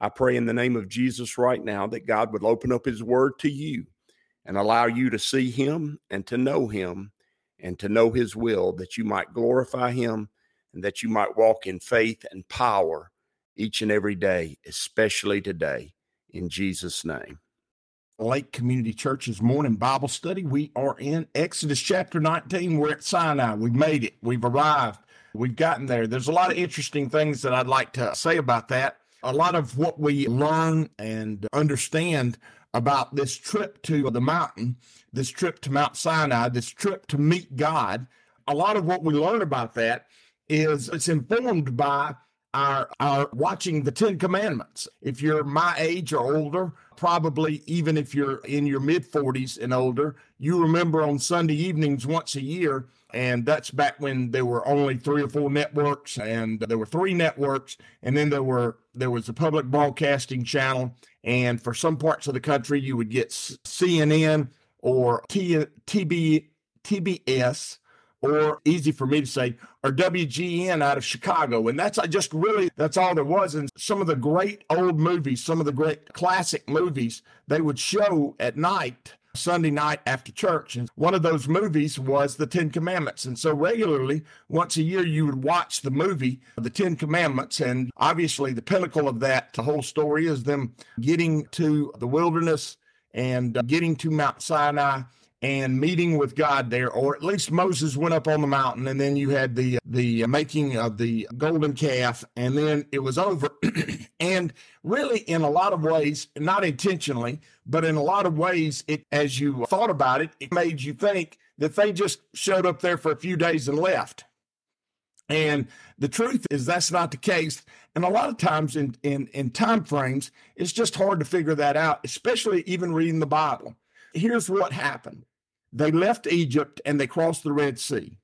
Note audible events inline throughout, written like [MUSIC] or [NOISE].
I pray in the name of Jesus right now that God would open up His Word to you and allow you to see Him and to know Him and to know His will, that you might glorify Him and that you might walk in faith and power each and every day, especially today. In Jesus' name. Lake Community Church's morning Bible study. We are in Exodus chapter 19. We're at Sinai. We've made it. We've arrived. We've gotten there. There's a lot of interesting things that I'd like to say about that. A lot of what we learn and understand about this trip to the mountain, this trip to Mount Sinai, this trip to meet God, a lot of what we learn about that is it's informed by our, are watching the Ten Commandments. If you're my age or older, probably even if you're in your mid 40s and older, you remember on Sunday evenings once a year, and that's back when there were only three or four networks, and there were three networks, and then there were there was a public broadcasting channel, and for some parts of the country, you would get CNN or T, TB, TBS or easy for me to say, or WGN out of Chicago. And that's uh, just really, that's all there was. And some of the great old movies, some of the great classic movies, they would show at night. Sunday night after church. And one of those movies was The Ten Commandments. And so regularly, once a year, you would watch the movie, The Ten Commandments. And obviously, the pinnacle of that the whole story is them getting to the wilderness and uh, getting to Mount Sinai and meeting with God there, or at least Moses went up on the mountain, and then you had the the making of the golden calf, and then it was over. [CLEARS THROAT] and really, in a lot of ways, not intentionally, but in a lot of ways, it as you thought about it, it made you think that they just showed up there for a few days and left. And the truth is that's not the case. And a lot of times in, in, in time frames, it's just hard to figure that out, especially even reading the Bible. Here's what happened they left Egypt and they crossed the Red Sea.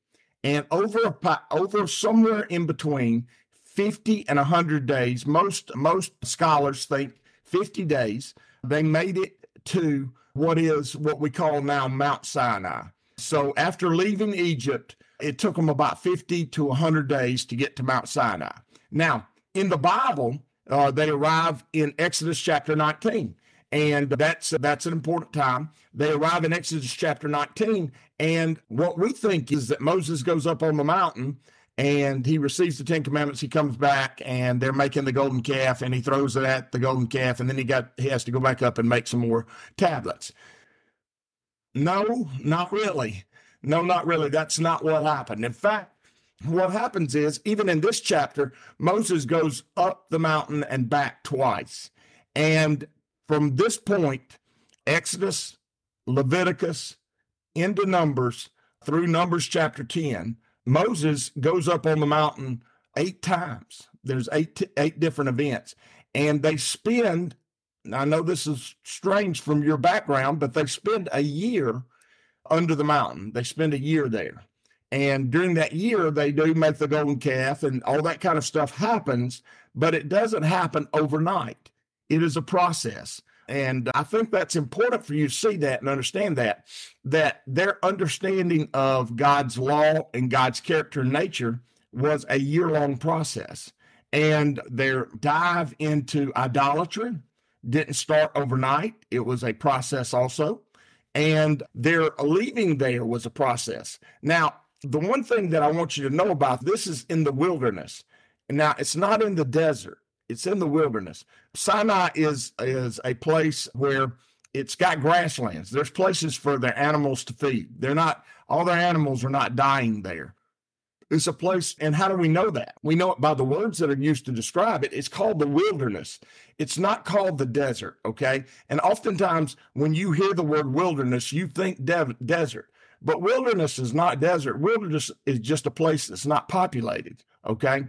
And over over somewhere in between 50 and 100 days, most most scholars think 50 days, they made it to what is what we call now Mount Sinai. So after leaving Egypt, it took them about 50 to 100 days to get to Mount Sinai. Now, in the Bible, uh, they arrive in Exodus chapter 19 and that's that's an important time. They arrive in Exodus chapter 19, and what we think is that Moses goes up on the mountain and he receives the Ten Commandments. He comes back, and they're making the golden calf, and he throws it at the golden calf, and then he got he has to go back up and make some more tablets. No, not really. No, not really. That's not what happened. In fact, what happens is even in this chapter, Moses goes up the mountain and back twice. And from this point, Exodus, Leviticus, into Numbers through Numbers chapter 10, Moses goes up on the mountain eight times. There's eight, eight different events. And they spend, I know this is strange from your background, but they spend a year under the mountain. They spend a year there. And during that year, they do make the golden calf and all that kind of stuff happens, but it doesn't happen overnight. It is a process. And I think that's important for you to see that and understand that, that their understanding of God's law and God's character and nature was a year long process. And their dive into idolatry didn't start overnight, it was a process also. And their leaving there was a process. Now, the one thing that I want you to know about this is in the wilderness. Now, it's not in the desert it's in the wilderness. Sinai is is a place where it's got grasslands. There's places for their animals to feed. They're not all their animals are not dying there. It's a place, and how do we know that? We know it by the words that are used to describe it. It's called the wilderness. It's not called the desert, okay? And oftentimes, when you hear the word wilderness, you think de- desert. But wilderness is not desert. Wilderness is just a place that's not populated, okay?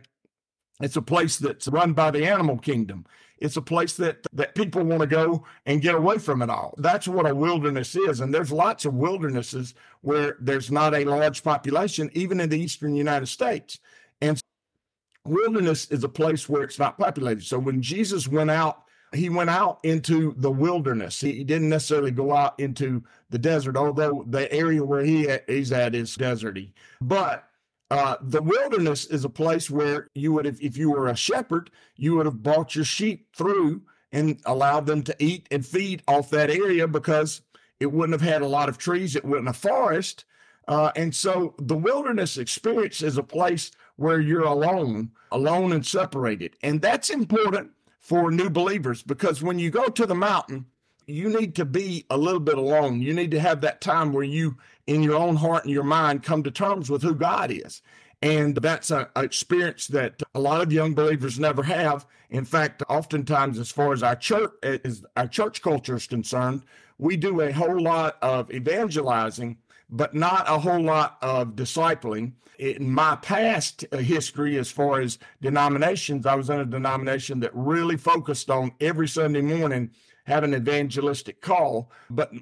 It's a place that's run by the animal kingdom. It's a place that that people want to go and get away from it all. That's what a wilderness is. And there's lots of wildernesses where there's not a large population, even in the eastern United States. And wilderness is a place where it's not populated. So when Jesus went out, he went out into the wilderness. He didn't necessarily go out into the desert, although the area where he is at is deserty. But uh, the wilderness is a place where you would, if, if you were a shepherd, you would have brought your sheep through and allowed them to eat and feed off that area because it wouldn't have had a lot of trees, it wasn't a forest. Uh, and so the wilderness experience is a place where you're alone, alone and separated. And that's important for new believers because when you go to the mountain, you need to be a little bit alone. You need to have that time where you, in your own heart and your mind, come to terms with who God is. And that's an experience that a lot of young believers never have. In fact, oftentimes, as far as our church, as our church culture is concerned, we do a whole lot of evangelizing, but not a whole lot of discipling. In my past history, as far as denominations, I was in a denomination that really focused on every Sunday morning have an evangelistic call. But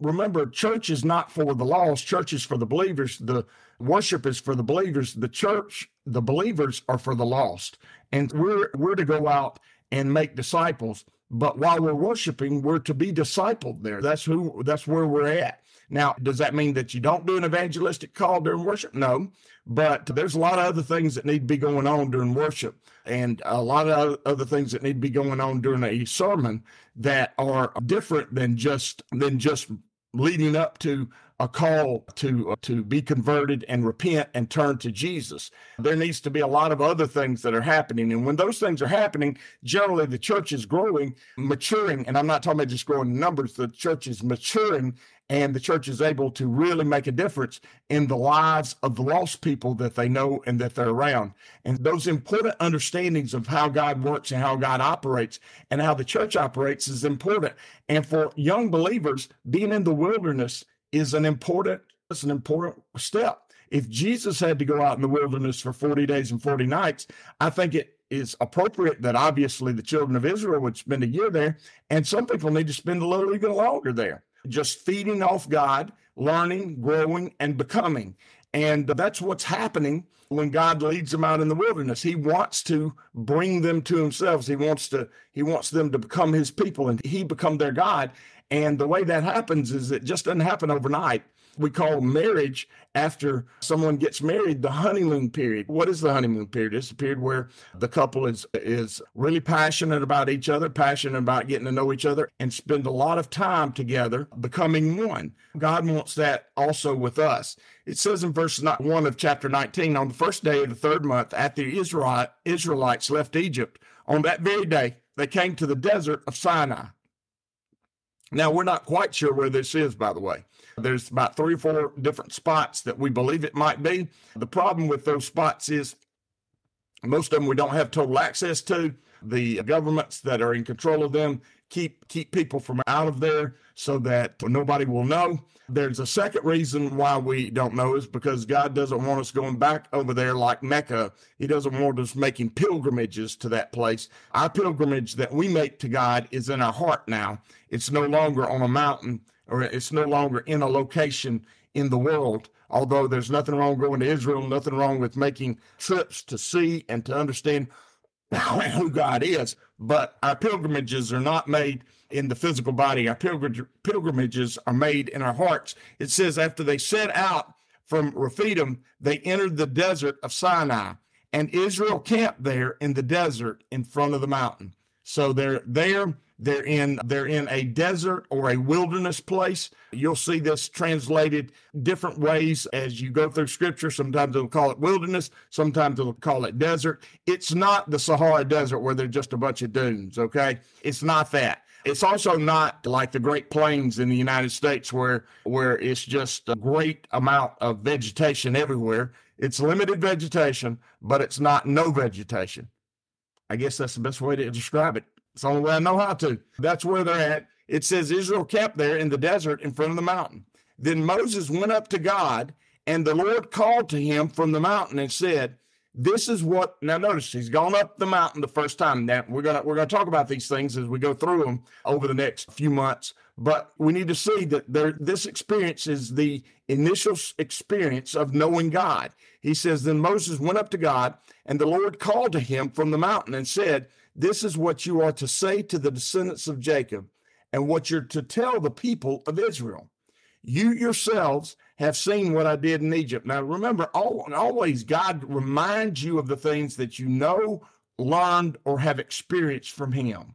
remember, church is not for the lost, church is for the believers. The worship is for the believers. The church, the believers are for the lost. And we're we're to go out and make disciples. But while we're worshiping, we're to be discipled there. That's who that's where we're at. Now, does that mean that you don't do an evangelistic call during worship? No, but there's a lot of other things that need to be going on during worship and a lot of other things that need to be going on during a sermon that are different than just than just leading up to a call to uh, to be converted and repent and turn to Jesus. There needs to be a lot of other things that are happening, and when those things are happening, generally the church is growing, maturing, and I'm not talking about just growing numbers. The church is maturing and the church is able to really make a difference in the lives of the lost people that they know and that they're around. And those important understandings of how God works and how God operates and how the church operates is important. And for young believers, being in the wilderness is an important, it's an important step. If Jesus had to go out in the wilderness for 40 days and 40 nights, I think it is appropriate that obviously the children of Israel would spend a year there, and some people need to spend a little even longer there just feeding off God, learning, growing, and becoming. And that's what's happening when God leads them out in the wilderness. He wants to bring them to himself. He wants to he wants them to become his people and he become their God. And the way that happens is it just doesn't happen overnight we call marriage after someone gets married the honeymoon period. What is the honeymoon period? It's a period where the couple is is really passionate about each other, passionate about getting to know each other, and spend a lot of time together becoming one. God wants that also with us. It says in verse 1 of chapter 19, on the first day of the third month, after the Israel, Israelites left Egypt, on that very day, they came to the desert of Sinai. Now, we're not quite sure where this is, by the way. There's about three or four different spots that we believe it might be. The problem with those spots is most of them we don't have total access to. The governments that are in control of them keep keep people from out of there so that nobody will know. There's a second reason why we don't know is because God doesn't want us going back over there like Mecca. He doesn't want us making pilgrimages to that place. Our pilgrimage that we make to God is in our heart now. It's no longer on a mountain or it's no longer in a location in the world. Although there's nothing wrong going to Israel, nothing wrong with making trips to see and to understand [COUGHS] who God is. But our pilgrimages are not made in the physical body. Our pilgrimages are made in our hearts. It says after they set out from Rephidim, they entered the desert of Sinai, and Israel camped there in the desert in front of the mountain. So they're there they're in they're in a desert or a wilderness place. You'll see this translated different ways as you go through scripture. Sometimes they'll call it wilderness, sometimes they'll call it desert. It's not the Sahara Desert where there's just a bunch of dunes, okay? It's not that. It's also not like the Great Plains in the United States where where it's just a great amount of vegetation everywhere. It's limited vegetation, but it's not no vegetation. I guess that's the best way to describe it. It's the only way I know how to. That's where they're at. It says Israel camped there in the desert in front of the mountain. Then Moses went up to God, and the Lord called to him from the mountain and said, this is what now notice he's gone up the mountain the first time. Now we're gonna we're gonna talk about these things as we go through them over the next few months. But we need to see that there this experience is the initial experience of knowing God. He says, Then Moses went up to God, and the Lord called to him from the mountain and said, This is what you are to say to the descendants of Jacob, and what you're to tell the people of Israel. You yourselves have seen what I did in Egypt. Now, remember, always God reminds you of the things that you know, learned, or have experienced from Him.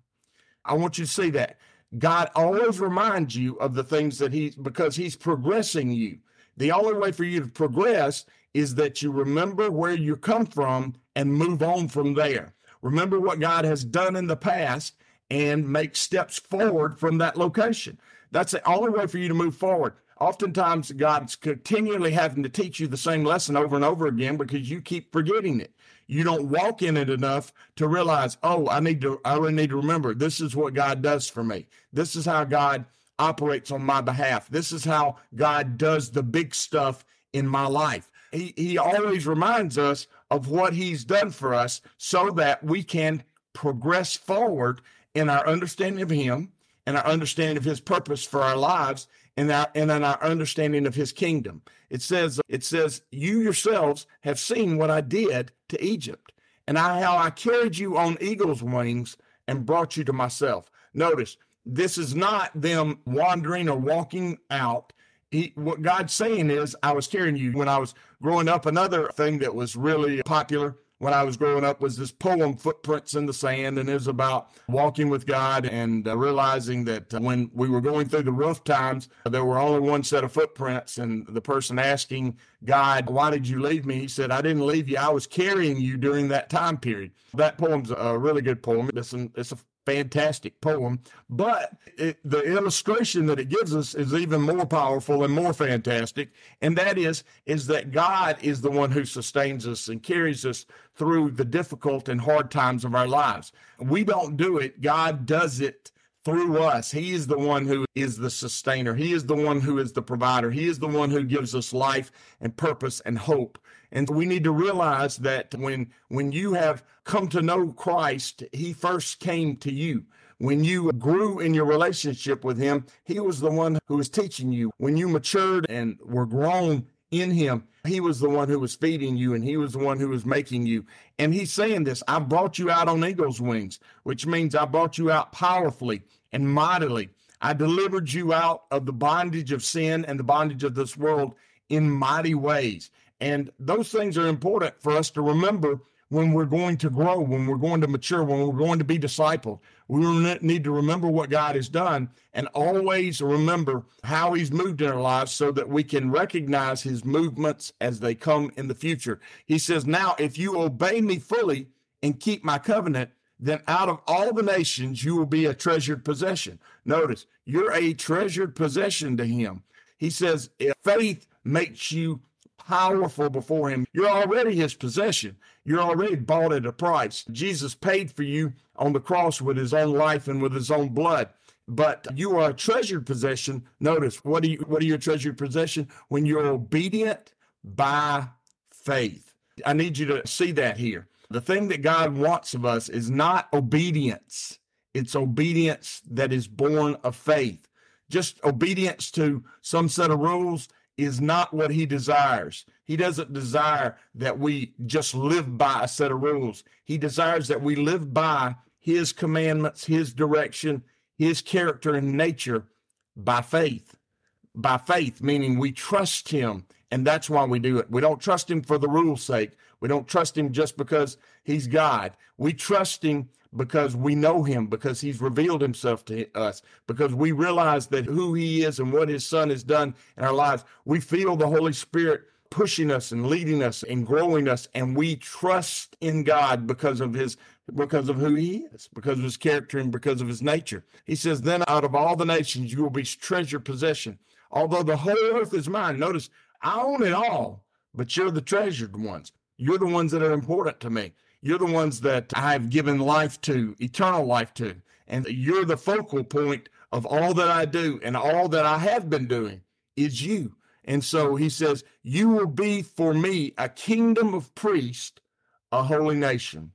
I want you to see that. God always reminds you of the things that He, because He's progressing you. The only way for you to progress is that you remember where you come from and move on from there. Remember what God has done in the past and make steps forward from that location. That's the only way for you to move forward oftentimes God's continually having to teach you the same lesson over and over again because you keep forgetting it. You don't walk in it enough to realize, oh, I need to, I really need to remember this is what God does for me. This is how God operates on my behalf. This is how God does the big stuff in my life. He, he always reminds us of what he's done for us so that we can progress forward in our understanding of him and our understanding of his purpose for our lives and our and in our understanding of his kingdom. It says, it says, you yourselves have seen what I did to Egypt, and I, how I carried you on eagle's wings and brought you to myself. Notice, this is not them wandering or walking out. He, what God's saying is, I was carrying you when I was growing up. Another thing that was really popular when I was growing up was this poem, Footprints in the Sand, and it was about walking with God and uh, realizing that uh, when we were going through the rough times, there were only one set of footprints. And the person asking God, Why did you leave me? He said, I didn't leave you. I was carrying you during that time period. That poem's a really good poem. It's, an, it's a fantastic poem, but it, the illustration that it gives us is even more powerful and more fantastic. And that is, is that God is the one who sustains us and carries us through the difficult and hard times of our lives. We don't do it. God does it through us. He is the one who is the sustainer. He is the one who is the provider. He is the one who gives us life and purpose and hope. And we need to realize that when when you have come to know Christ, he first came to you. When you grew in your relationship with him, he was the one who was teaching you. When you matured and were grown in him, he was the one who was feeding you and he was the one who was making you. And he's saying this I brought you out on eagle's wings, which means I brought you out powerfully and mightily. I delivered you out of the bondage of sin and the bondage of this world in mighty ways. And those things are important for us to remember when we're going to grow, when we're going to mature, when we're going to be discipled. We need to remember what God has done and always remember how He's moved in our lives so that we can recognize His movements as they come in the future. He says, Now, if you obey me fully and keep my covenant, then out of all the nations you will be a treasured possession. Notice, you're a treasured possession to Him. He says, if faith makes you powerful before him. You're already his possession. You're already bought at a price. Jesus paid for you on the cross with his own life and with his own blood. But you are a treasured possession. Notice what are you what are your treasured possession? When you're obedient by faith. I need you to see that here. The thing that God wants of us is not obedience. It's obedience that is born of faith. Just obedience to some set of rules is not what he desires. He doesn't desire that we just live by a set of rules. He desires that we live by his commandments, his direction, his character and nature by faith. By faith, meaning we trust him, and that's why we do it. We don't trust him for the rule's sake. We don't trust him just because he's God. We trust him because we know him, because he's revealed himself to us, because we realize that who he is and what his son has done in our lives. We feel the Holy Spirit pushing us and leading us and growing us, and we trust in God because of his because of who he is, because of his character and because of his nature. He says, Then out of all the nations you will be treasured possession. Although the whole earth is mine. Notice, I own it all, but you're the treasured ones. You're the ones that are important to me. You're the ones that I've given life to, eternal life to. And you're the focal point of all that I do and all that I have been doing is you. And so he says, You will be for me a kingdom of priests, a holy nation.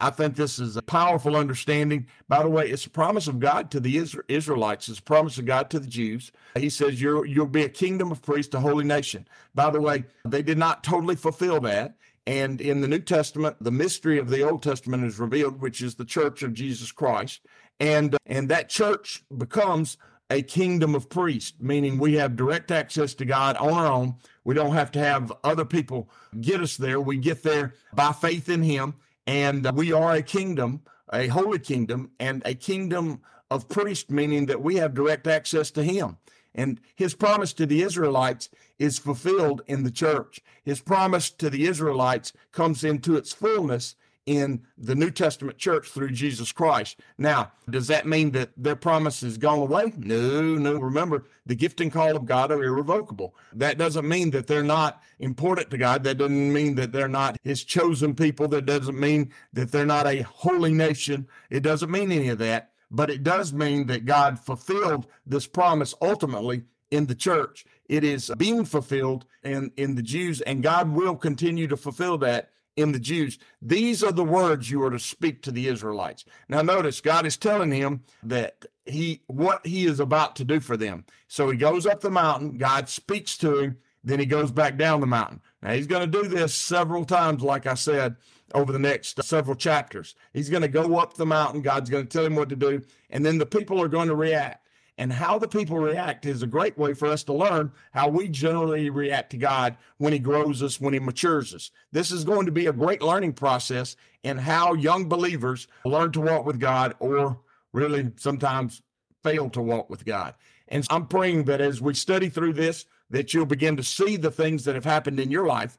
I think this is a powerful understanding. By the way, it's a promise of God to the Israelites. It's a promise of God to the Jews. He says, you will be a kingdom of priests, a holy nation. By the way, they did not totally fulfill that. And in the New Testament, the mystery of the Old Testament is revealed, which is the church of Jesus Christ. And, uh, and that church becomes a kingdom of priests, meaning we have direct access to God on our own. We don't have to have other people get us there. We get there by faith in Him and uh, we are a kingdom, a holy kingdom, and a kingdom of priests, meaning that we have direct access to him. And his promise to the Israelites is fulfilled in the church. His promise to the Israelites comes into its fullness in the New Testament church through Jesus Christ. Now, does that mean that their promise has gone away? No, no. Remember, the gift and call of God are irrevocable. That doesn't mean that they're not important to God. That doesn't mean that they're not his chosen people. That doesn't mean that they're not a holy nation. It doesn't mean any of that. But it does mean that God fulfilled this promise ultimately in the church. It is being fulfilled in, in the Jews, and God will continue to fulfill that in the Jews. These are the words you are to speak to the Israelites. Now notice God is telling him that he what he is about to do for them. So he goes up the mountain, God speaks to him, then he goes back down the mountain. Now he's going to do this several times like I said over the next several chapters. He's going to go up the mountain, God's going to tell him what to do, and then the people are going to react and how the people react is a great way for us to learn how we generally react to God when He grows us, when He matures us. This is going to be a great learning process in how young believers learn to walk with God or really sometimes fail to walk with God. And I'm praying that as we study through this, that you'll begin to see the things that have happened in your life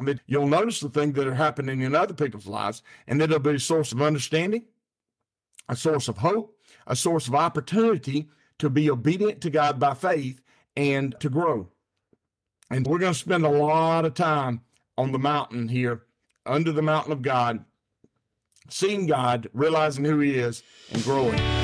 that you'll notice the things that are happening in other people's lives, and that it'll be a source of understanding, a source of hope, a source of opportunity to be obedient to God by faith and to grow. And we're going to spend a lot of time on the mountain here, under the mountain of God, seeing God, realizing who He is, and growing.